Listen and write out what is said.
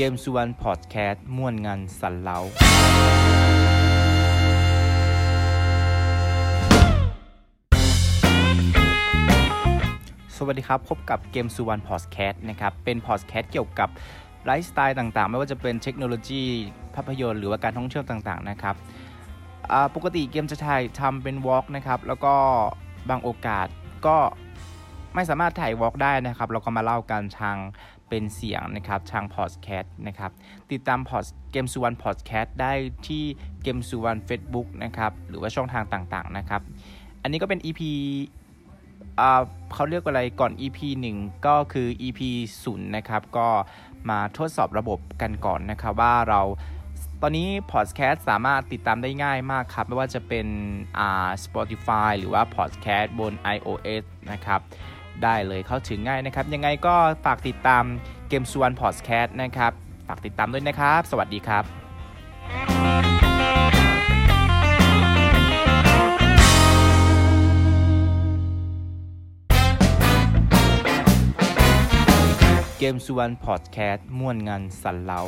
เกมสุวรรณพอดแคสต์ม่วนงานสันเลาสวัสดีครับ พบกับเกมสุวรรณพอดแคสต์นะครับ เป็นพอดแคสต์เกี่ยวกับไลฟ์สไตล์ต่างๆ ไม่ว่าจะเป็นเทคโนโลยีภาพยนตร์หรือว่าการท่องเที่ยวต่างๆนะครับปกติเกมจะถ่ายทำเป็นวอล์กนะครับ แล้วก็บางโอกาสก็ไม่สามารถถ่าย vlog ได้นะครับ เราก็มาเล่ากันทาง เป็นเสียงนะครับทางพอดแคสต์นะครับ ติดตามพอดเกมสุวรรณพอดแคสต์ได้ที่เกมสุวรรณเฟซบุ๊กนะครับ หรือว่าช่องทางต่างๆนะครับ อันนี้ก็เป็น EP เขาเรียกว่าอะไรก่อน EP 1 ก็คือ EP 0นะครับ ก็มาทดสอบระบบกันก่อนนะครับว่าเราตอนนี้พอดแคสต์สามารถติดตามได้ง่ายมากครับ ไม่ว่าจะเป็นอ่า Spotify หรือว่าพอดแคสต์บน iOS นะครับ ได้เลยเข้าถึงง่ายนะครับ ยังไงก็ฝากติดตามเกมส่วนพอดแคสต์นะครับ ฝากติดตามด้วยนะครับ สวัสดีครับเกมสุวรรณพอดแคสต์ม่วนงานสันเลา